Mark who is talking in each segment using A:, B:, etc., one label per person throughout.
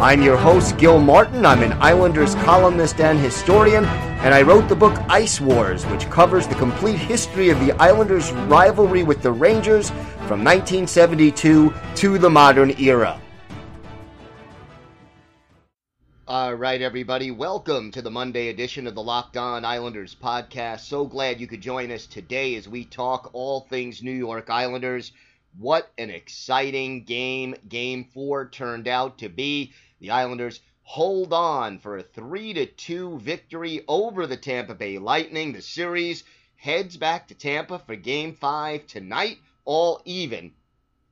A: I'm your host, Gil Martin. I'm an Islanders columnist and historian, and I wrote the book Ice Wars, which covers the complete history of the Islanders' rivalry with the Rangers from 1972 to the modern era. All right, everybody, welcome to the Monday edition of the Locked On Islanders podcast. So glad you could join us today as we talk all things New York Islanders. What an exciting game game four turned out to be. The Islanders hold on for a 3 to 2 victory over the Tampa Bay Lightning. The series heads back to Tampa for game five tonight, all even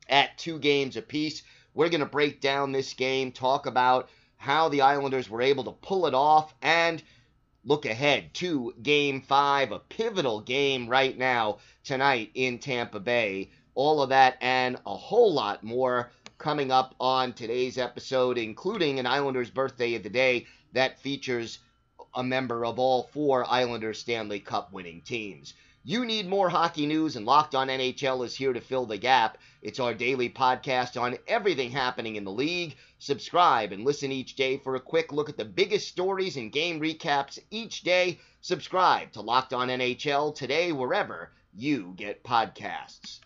A: at two games apiece. We're going to break down this game, talk about how the Islanders were able to pull it off and look ahead to game five, a pivotal game right now tonight in Tampa Bay. All of that and a whole lot more coming up on today's episode, including an Islanders birthday of the day that features a member of all four Islanders Stanley Cup winning teams. You need more hockey news, and Locked On NHL is here to fill the gap. It's our daily podcast on everything happening in the league. Subscribe and listen each day for a quick look at the biggest stories and game recaps each day. Subscribe to Locked On NHL today, wherever you get podcasts.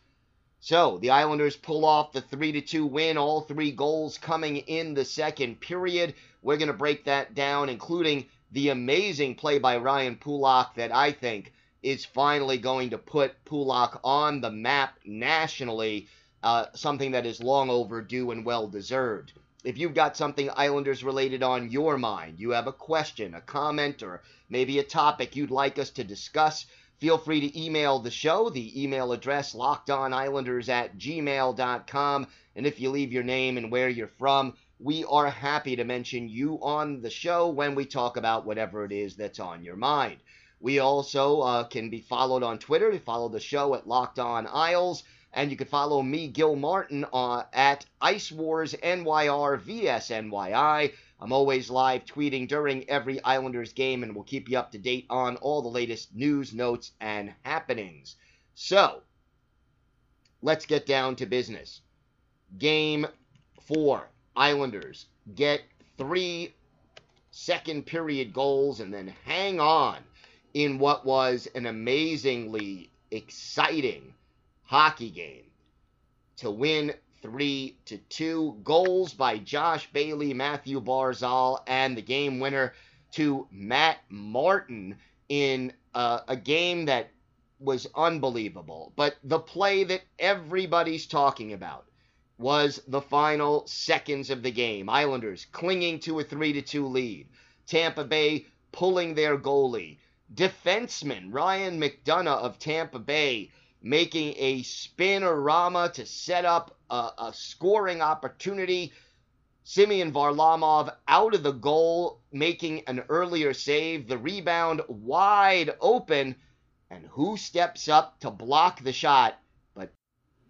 A: So, the Islanders pull off the 3 to 2 win, all three goals coming in the second period. We're going to break that down, including the amazing play by Ryan Pulock that I think is finally going to put Pulock on the map nationally, uh, something that is long overdue and well deserved. If you've got something Islanders related on your mind, you have a question, a comment, or maybe a topic you'd like us to discuss, feel free to email the show. The email address lockedonislanders at gmail.com. And if you leave your name and where you're from, we are happy to mention you on the show when we talk about whatever it is that's on your mind. We also uh, can be followed on Twitter. You follow the show at Locked On Isles. And you can follow me, Gil Martin, uh, at Ice Wars NYR VSNYI. I'm always live tweeting during every Islanders game, and we'll keep you up to date on all the latest news, notes, and happenings. So, let's get down to business. Game four Islanders get three second period goals and then hang on in what was an amazingly exciting hockey game to win 3 to 2 goals by Josh Bailey, Mathew Barzal and the game winner to Matt Martin in uh, a game that was unbelievable. But the play that everybody's talking about was the final seconds of the game. Islanders clinging to a 3 to 2 lead. Tampa Bay pulling their goalie defenseman Ryan McDonagh of Tampa Bay making a spinorama to set up a, a scoring opportunity. Semyon Varlamov out of the goal, making an earlier save. The rebound wide open. And who steps up to block the shot? But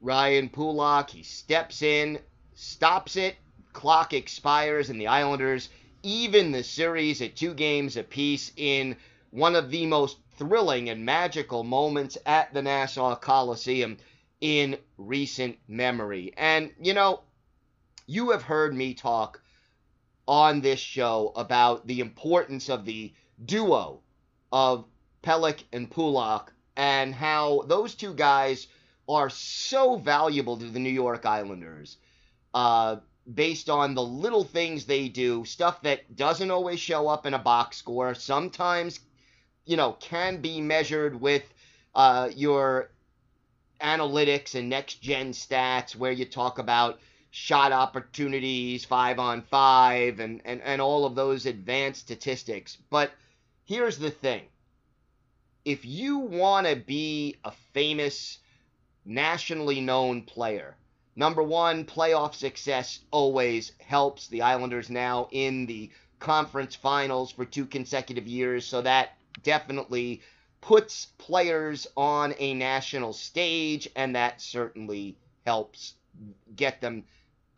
A: Ryan Pulock, he steps in, stops it, clock expires, and the Islanders even the series at two games apiece in one of the most thrilling and magical moments at the Nassau Coliseum in recent memory. And, you know, you have heard me talk on this show about the importance of the duo of Pelech and Pulock and how those two guys are so valuable to the New York Islanders uh, based on the little things they do, stuff that doesn't always show up in a box score, sometimes you know, can be measured with uh, your analytics and next gen stats where you talk about shot opportunities, five on five, and, and, and all of those advanced statistics. But here's the thing if you want to be a famous, nationally known player, number one, playoff success always helps. The Islanders now in the conference finals for two consecutive years, so that definitely puts players on a national stage, and that certainly helps get them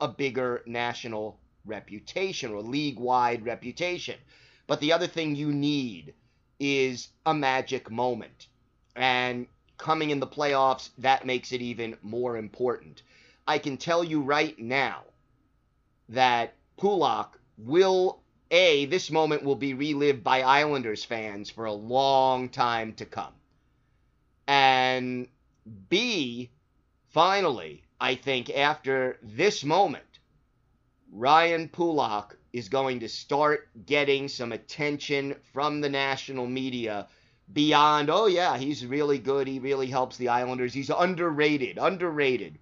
A: a bigger national reputation or league wide reputation. But the other thing you need is a magic moment. And coming in the playoffs, that makes it even more important. I can tell you right now that Pulock will a, this moment will be relived by Islanders fans for a long time to come. And B, finally, I think after this moment, Ryan Pulock is going to start getting some attention from the national media beyond, oh, yeah, he's really good. He really helps the Islanders. He's underrated, underrated,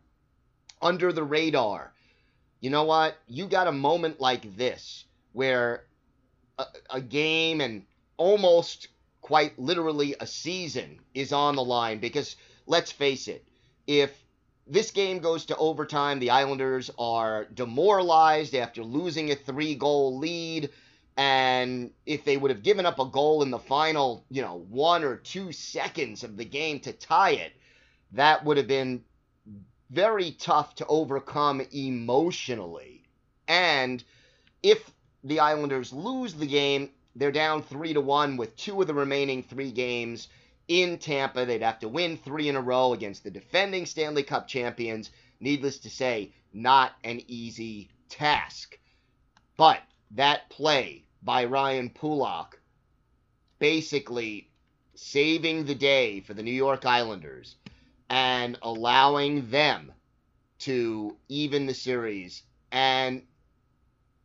A: under the radar. You know what? You got a moment like this where a, a game and almost quite literally a season is on the line because let's face it, if this game goes to overtime, the Islanders are demoralized after losing a three goal lead. And if they would have given up a goal in the final, you know, one or two seconds of the game to tie it, that would have been very tough to overcome emotionally. And if the Islanders lose the game, they're down three to one with two of the remaining three games in Tampa. They'd have to win three in a row against the defending Stanley Cup champions. Needless to say, not an easy task. But that play by Ryan Pulock basically saving the day for the New York Islanders and allowing them to even the series and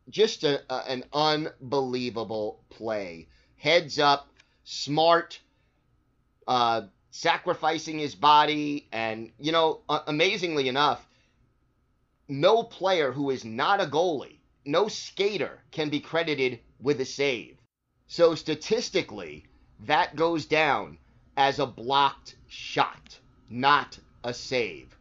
A: just a, a, an unbelievable play. Heads up, smart, uh, sacrificing his body, and you know, uh, amazingly enough, no player who is not a goalie, no skater can be credited with a save. So statistically, that goes down as a blocked shot not a save.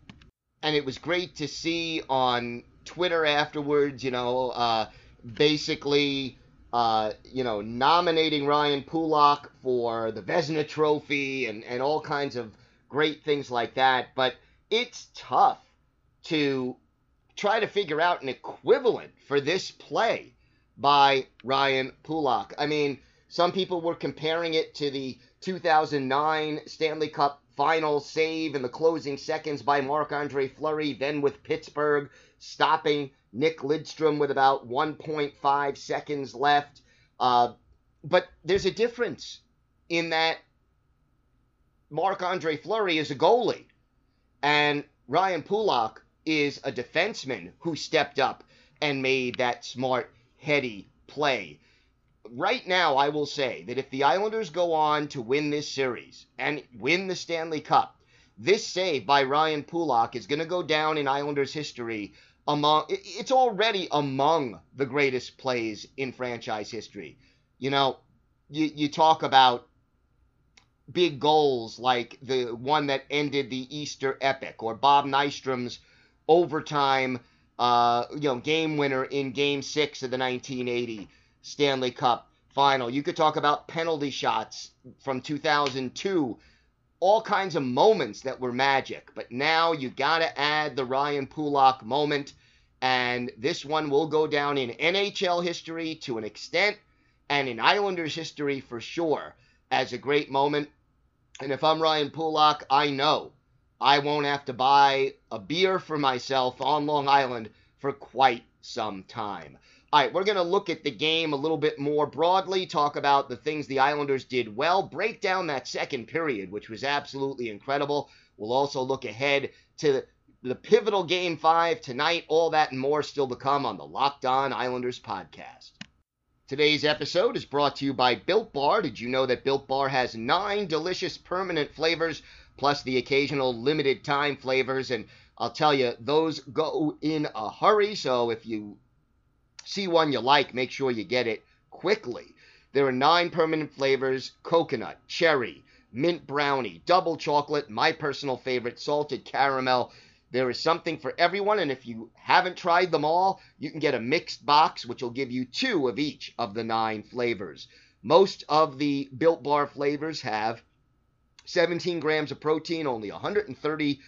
A: And it was great to see on Twitter afterwards, you know, uh, basically, uh, you know, nominating Ryan Pulock for the Vezina Trophy and, and all kinds of great things like that. But it's tough to try to figure out an equivalent for this play by Ryan Pulock. I mean, some people were comparing it to the 2009 Stanley Cup final save in the closing seconds by Marc Andre Fleury, then with Pittsburgh stopping Nick Lidstrom with about 1.5 seconds left. Uh, but there's a difference in that Marc Andre Fleury is a goalie, and Ryan Pulock is a defenseman who stepped up and made that smart, heady play right now, I will say that if the Islanders go on to win this series and win the Stanley Cup, this save by Ryan Pulock is going to go down in Islanders history among it's already among the greatest plays in franchise history. You know, you, you talk about big goals like the one that ended the Easter epic or Bob Nystrom's overtime uh, you know game winner in game 6 of the 1980 Stanley Cup final. You could talk about penalty shots from 2002, all kinds of moments that were magic. But now you got to add the Ryan Pulock moment. And this one will go down in NHL history to an extent and in Islanders history for sure as a great moment. And if I'm Ryan Pulock, I know I won't have to buy a beer for myself on Long Island for quite some time. All right, we're going to look at the game a little bit more broadly, talk about the things the Islanders did well, break down that second period, which was absolutely incredible. We'll also look ahead to the pivotal game five tonight. All that and more still to come on the Locked On Islanders podcast. Today's episode is brought to you by Built Bar. Did you know that Built Bar has nine delicious permanent flavors, plus the occasional limited time flavors? And I'll tell you, those go in a hurry. So if you see one you like, make sure you get it quickly. There are nine permanent flavors coconut, cherry, mint brownie, double chocolate, my personal favorite, salted caramel. There is something for everyone, and if you haven't tried them all, you can get a mixed box, which will give you two of each of the nine flavors. Most of the Built Bar flavors have 17 grams of protein, only 130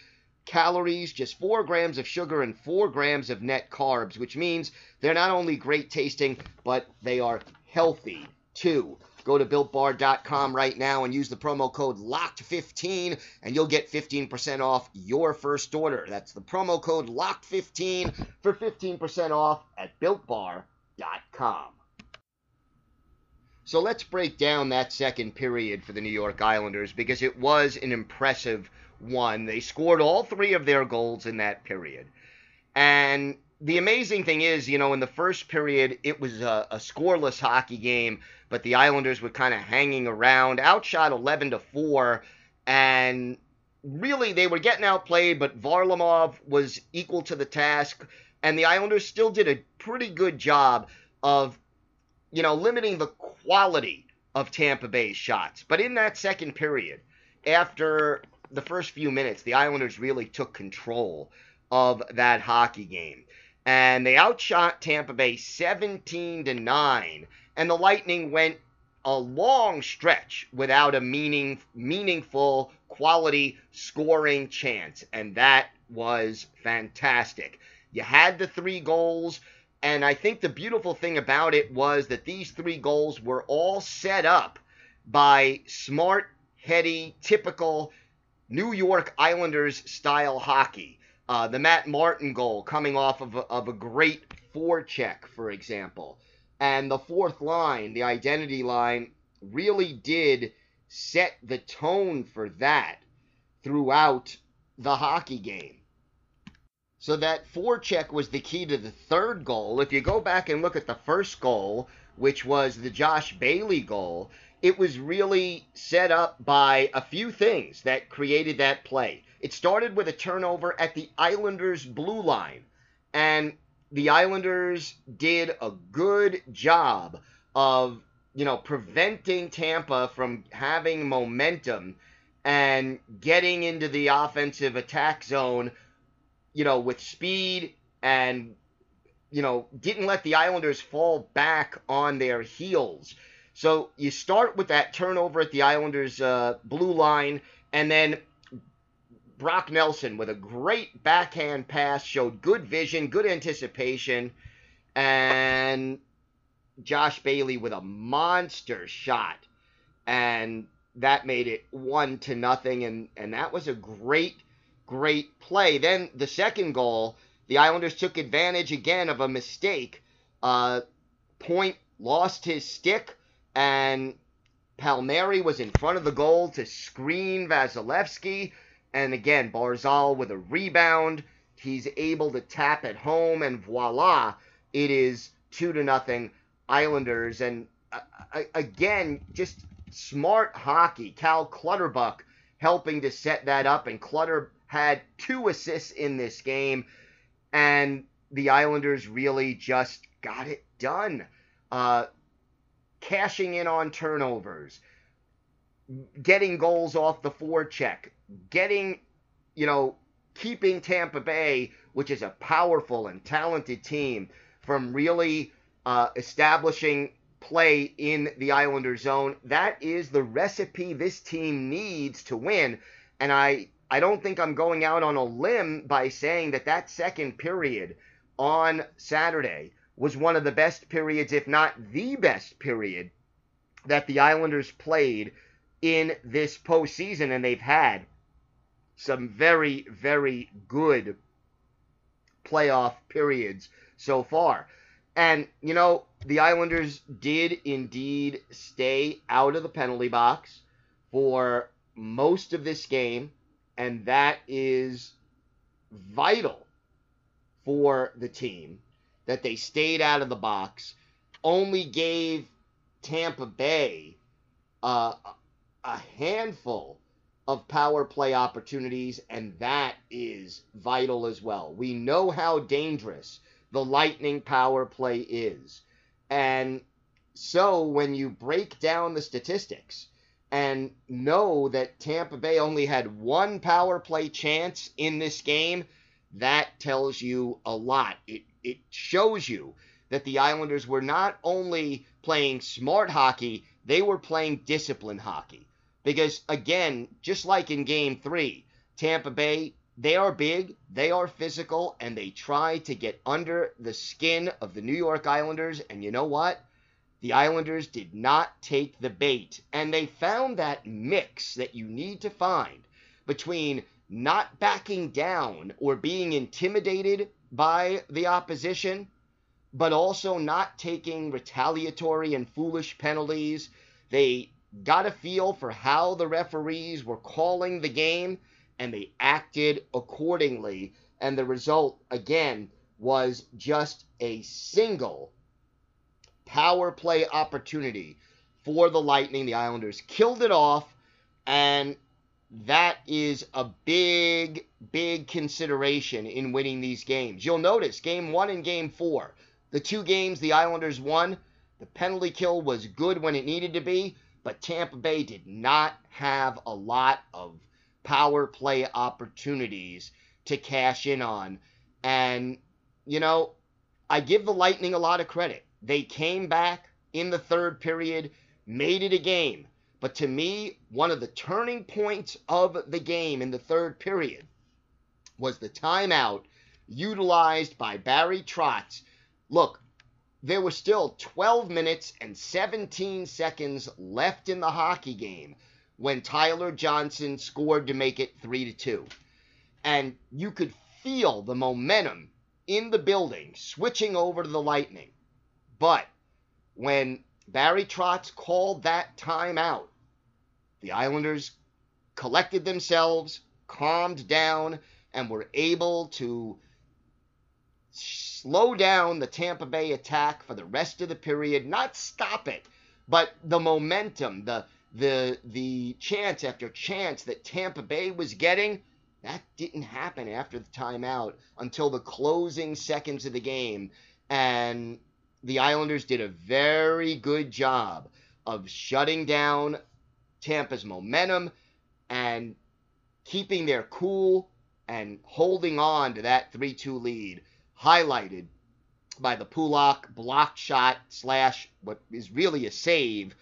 A: calories, just 4 grams of sugar, and 4 grams of net carbs, which means they're not only great tasting, but they are healthy too. Go to builtbar.com right now and use the promo code LOCKED15 and you'll get 15% off your first order. That's the promo code LOCKED15 for 15% off at builtbar.com. So let's break down that second period for the New York Islanders because it was an impressive one. They scored all three of their goals in that period. And the amazing thing is, you know, in the first period, it was a, a scoreless hockey game, but the Islanders were kind of hanging around, outshot 11 to 4, and really they were getting outplayed, but Varlamov was equal to the task, and the Islanders still did a pretty good job of you know, limiting the quality of Tampa Bay's shots. But in that second period, after the first few minutes, the Islanders really took control of that hockey game. And they outshot Tampa Bay 17 to 9, and the Lightning went a long stretch without a meaning meaningful quality scoring chance, and that was fantastic. You had the three goals and I think the beautiful thing about it was that these three goals were all set up by smart, heady, typical New York Islanders style hockey. Uh, the Matt Martin goal coming off of a, of a great forecheck, for example. And the fourth line, the identity line, really did set the tone for that throughout the hockey game. So that forecheck was the key to the third goal. If you go back and look at the first goal, which was the Josh Bailey goal, it was really set up by a few things that created that play. It started with a turnover at the Islanders' blue line, and the Islanders did a good job of, you know, preventing Tampa from having momentum and getting into the offensive attack zone you know, with speed and, you know, didn't let the Islanders fall back on their heels. So you start with that turnover at the Islanders' uh, blue line, and then Brock Nelson with a great backhand pass showed good vision, good anticipation, and Josh Bailey with a monster shot, and that made it one to nothing, and and that was a great great play. Then the second goal, the Islanders took advantage again of a mistake. Uh, Point lost his stick, and Palmieri was in front of the goal to screen Vasilevskiy. And again, Barzal with a rebound. He's able to tap at home, and voila, it is two to nothing Islanders. And uh, again, just smart hockey. Cal Clutterbuck helping to set that up, and Clutter had two assists in this game, and the Islanders really just got it done. Uh, cashing in on turnovers, getting goals off the forecheck, getting, you know, keeping Tampa Bay, which is a powerful and talented team, from really uh, establishing play in the Islander zone. That is the recipe this team needs to win. And I I don't think I'm going out on a limb by saying that that second period on Saturday was one of the best periods, if not the best period, that the Islanders played in this postseason. And they've had some very, very good playoff periods so far. And, you know, the Islanders did indeed stay out of the penalty box for most of this game and that is vital for the team that they stayed out of the box, only gave Tampa Bay uh, a handful of power play opportunities, and that is vital as well. We know how dangerous the Lightning power play is. And so when you break down the statistics, and know that Tampa Bay only had one power play chance in this game, that tells you a lot. It, it shows you that the Islanders were not only playing smart hockey, they were playing disciplined hockey. Because, again, just like in game three, Tampa Bay, they are big, they are physical, and they try to get under the skin of the New York Islanders. And you know what? The Islanders did not take the bait. And they found that mix that you need to find between not backing down or being intimidated by the opposition, but also not taking retaliatory and foolish penalties. They got a feel for how the referees were calling the game and they acted accordingly. And the result, again, was just a single power play opportunity for the Lightning. The Islanders killed it off, and that is a big, big consideration in winning these games. You'll notice game one and game four, the two games the Islanders won, the penalty kill was good when it needed to be, but Tampa Bay did not have a lot of power play opportunities to cash in on. And, you know, I give the Lightning a lot of credit. They came back in the third period, made it a game. But to me, one of the turning points of the game in the third period was the timeout utilized by Barry Trotz. Look, there were still 12 minutes and 17 seconds left in the hockey game when Tyler Johnson scored to make it 3 to 2. And you could feel the momentum in the building switching over to the Lightning. But when Barry Trotz called that timeout, the Islanders collected themselves, calmed down, and were able to slow down the Tampa Bay attack for the rest of the period, not stop it, but the momentum, the the the chance after chance that Tampa Bay was getting, that didn't happen after the timeout until the closing seconds of the game. And the Islanders did a very good job of shutting down Tampa's momentum and keeping their cool and holding on to that 3 2 lead, highlighted by the Pulock block shot slash what is really a save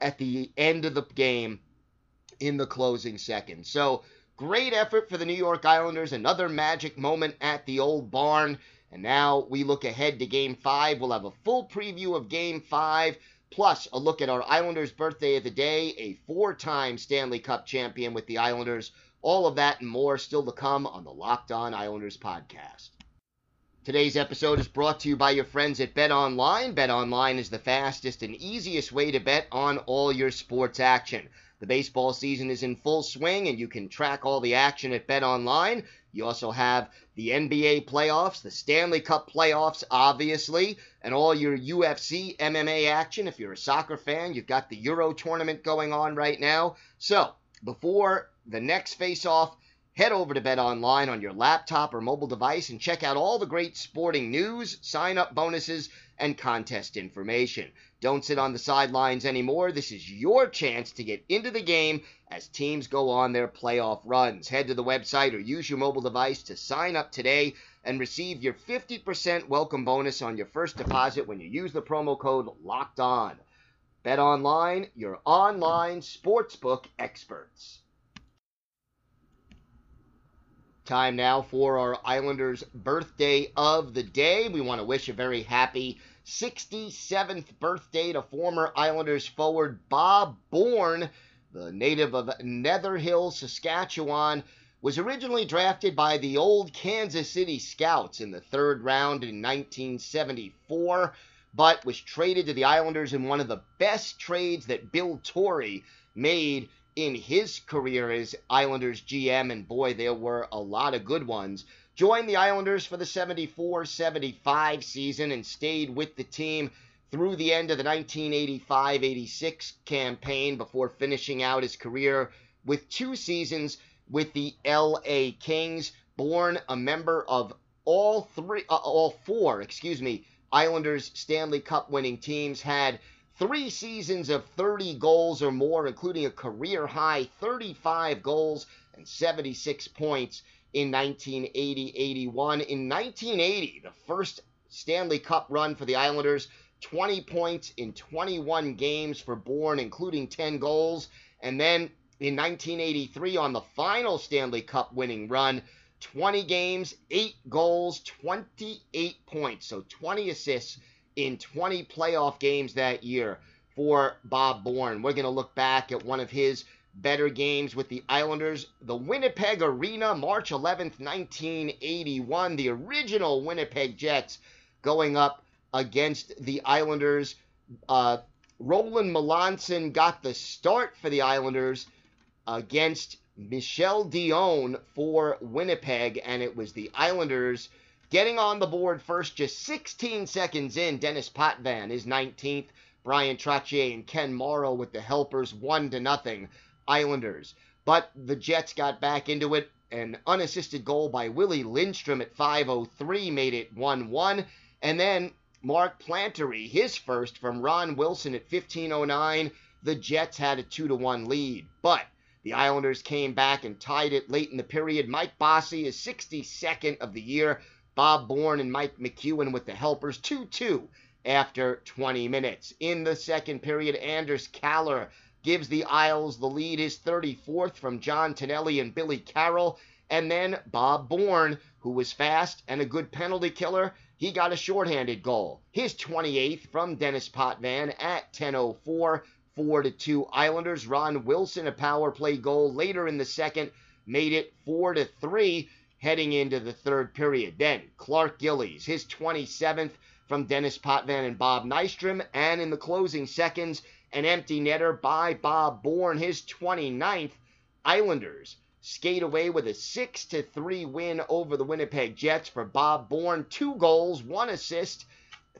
A: at the end of the game in the closing seconds. So great effort for the New York Islanders. Another magic moment at the old barn. And now we look ahead to game five. We'll have a full preview of game five, plus a look at our Islanders' birthday of the day, a four time Stanley Cup champion with the Islanders. All of that and more still to come on the Locked On Islanders podcast. Today's episode is brought to you by your friends at Bet Online. Bet Online is the fastest and easiest way to bet on all your sports action. The baseball season is in full swing and you can track all the action at Bet Online. You also have the NBA playoffs, the Stanley Cup playoffs, obviously, and all your UFC, MMA action. If you're a soccer fan, you've got the Euro tournament going on right now. So, before the next face off, Head over to Bet Online on your laptop or mobile device and check out all the great sporting news, sign up bonuses, and contest information. Don't sit on the sidelines anymore. This is your chance to get into the game as teams go on their playoff runs. Head to the website or use your mobile device to sign up today and receive your 50% welcome bonus on your first deposit when you use the promo code LOCKED ON. Bet Online, your online sportsbook experts. Time now for our Islanders' birthday of the day. We want to wish a very happy 67th birthday to former Islanders forward Bob Bourne, the native of Netherhill, Saskatchewan. Was originally drafted by the old Kansas City Scouts in the third round in 1974, but was traded to the Islanders in one of the best trades that Bill Torrey made in his career as Islanders GM, and boy, there were a lot of good ones. Joined the Islanders for the 74 75 season and stayed with the team through the end of the 1985 86 campaign before finishing out his career with two seasons with the LA Kings. Bourne a member of all three, uh, all four, excuse me, Islanders Stanley Cup winning teams had Three seasons of 30 goals or more, including a career high 35 goals and 76 points in 1980 81. In 1980, the first Stanley Cup run for the Islanders, 20 points in 21 games for Bourne, including 10 goals. And then in 1983, on the final Stanley Cup winning run, 20 games, 8 goals, 28 points. So 20 assists in 20 playoff games that year for Bob Bourne. We're going to look back at one of his better games with the Islanders. The Winnipeg Arena, March 11th, 1981. The original Winnipeg Jets going up against the Islanders. Uh, Roland Melanson got the start for the Islanders against Michel Dion for Winnipeg, and it was the Islanders getting on the board first, just 16 seconds in. Denis Potvin is 19th. Bryan Trottier and Ken Morrow with the helpers, one to nothing. Islanders. But the Jets got back into it. An unassisted goal by Willy Lindstrom at 5:03 made it 1-1, and then Mark Plantery, his first from Ron Wilson at 15:09. The Jets had a 2-1 lead, but the Islanders came back and tied it late in the period. Mike Bossy is 62nd of the year. Bob Bourne and Mike McEwen with the helpers 2-2 after 20 minutes. In the second period, Anders Kallur gives the Isles the lead, his 34th from John Tonelli and Billy Carroll. And then Bob Bourne, who was fast and a good penalty killer, he got a shorthanded goal. His 28th from Denis Potvin at 10:04, 4 to 2 Islanders. Ron Wilson a power play goal later in the second made it 4 to 3 heading into the third period. Then Clark Gillies, his 27th from Denis Potvin and Bob Nystrom, and in the closing seconds, an empty netter by Bob Bourne, his 29th. Islanders skate away with a 6 to 3 win over the Winnipeg Jets for Bob Bourne. Two goals, one assist,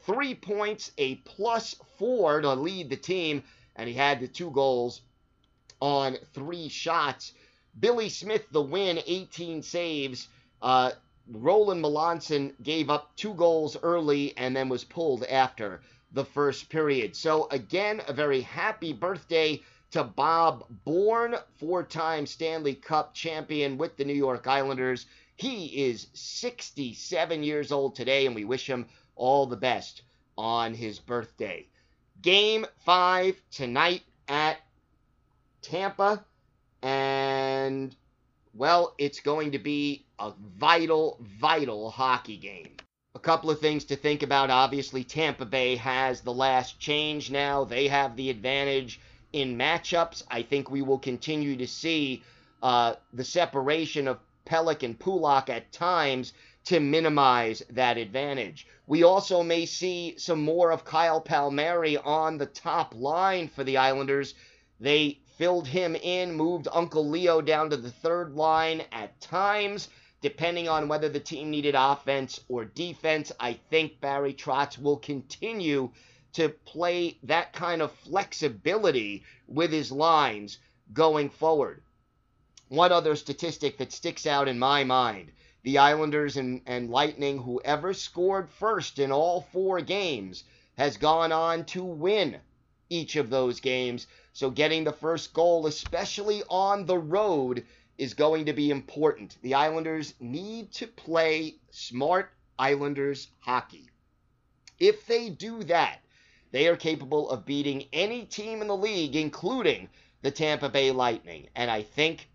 A: three points, a plus four to lead the team, and he had the two goals on three shots. Billy Smith, the win, 18 saves. Uh, Roland Melanson gave up two goals early and then was pulled after the first period. So, again, a very happy birthday to Bob Bourne, four time Stanley Cup champion with the New York Islanders. He is 67 years old today, and we wish him all the best on his birthday. Game five tonight at Tampa, and well, it's going to be a vital, vital hockey game. A couple of things to think about. Obviously, Tampa Bay has the last change now. They have the advantage in matchups. I think we will continue to see uh, the separation of Pelech and Pulock at times to minimize that advantage. We also may see some more of Kyle Palmieri on the top line for the Islanders. They filled him in, moved Uncle Leo down to the third line at times depending on whether the team needed offense or defense. I think Barry Trotz will continue to play that kind of flexibility with his lines going forward. One other statistic that sticks out in my mind the Islanders and, and Lightning, whoever scored first in all four games, has gone on to win each of those games. So getting the first goal, especially on the road, is going to be important. The Islanders need to play smart Islanders hockey. If they do that, they are capable of beating any team in the league, including the Tampa Bay Lightning. And I think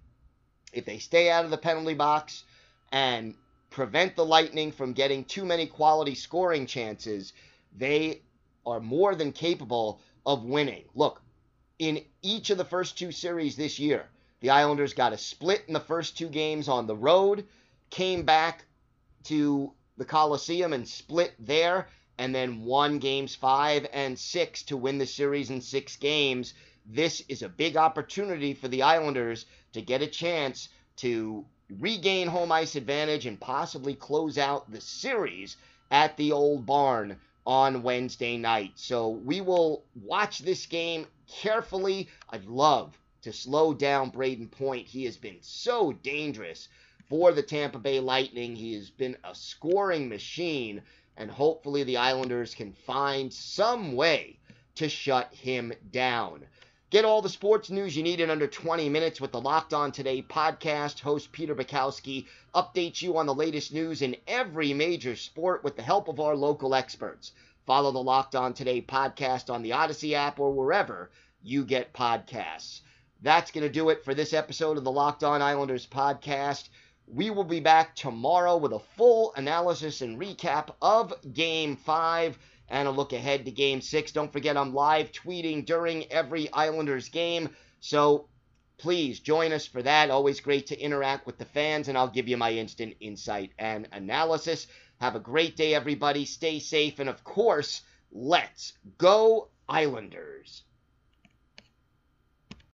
A: if they stay out of the penalty box and prevent the Lightning from getting too many quality scoring chances, they are more than capable of winning. Look, in each of the first two series this year, the Islanders got a split in the first two games on the road, came back to the Coliseum and split there, and then won games five and six to win the series in six games. This is a big opportunity for the Islanders to get a chance to regain home ice advantage and possibly close out the series at the old barn on Wednesday night. So we will watch this game carefully. I'd love to slow down Brayden Point. He has been so dangerous for the Tampa Bay Lightning. He has been a scoring machine, and hopefully the Islanders can find some way to shut him down. Get all the sports news you need in under 20 minutes with the Locked On Today podcast. Host Peter Bukowski updates you on the latest news in every major sport with the help of our local experts. Follow the Locked On Today podcast on the Odyssey app or wherever you get podcasts. That's going to do it for this episode of the Locked On Islanders podcast. We will be back tomorrow with a full analysis and recap of Game 5 and a look ahead to Game 6. Don't forget, I'm live tweeting during every Islanders game, so please join us for that. Always great to interact with the fans, and I'll give you my instant insight and analysis. Have a great day, everybody. Stay safe, and of course, let's go, Islanders.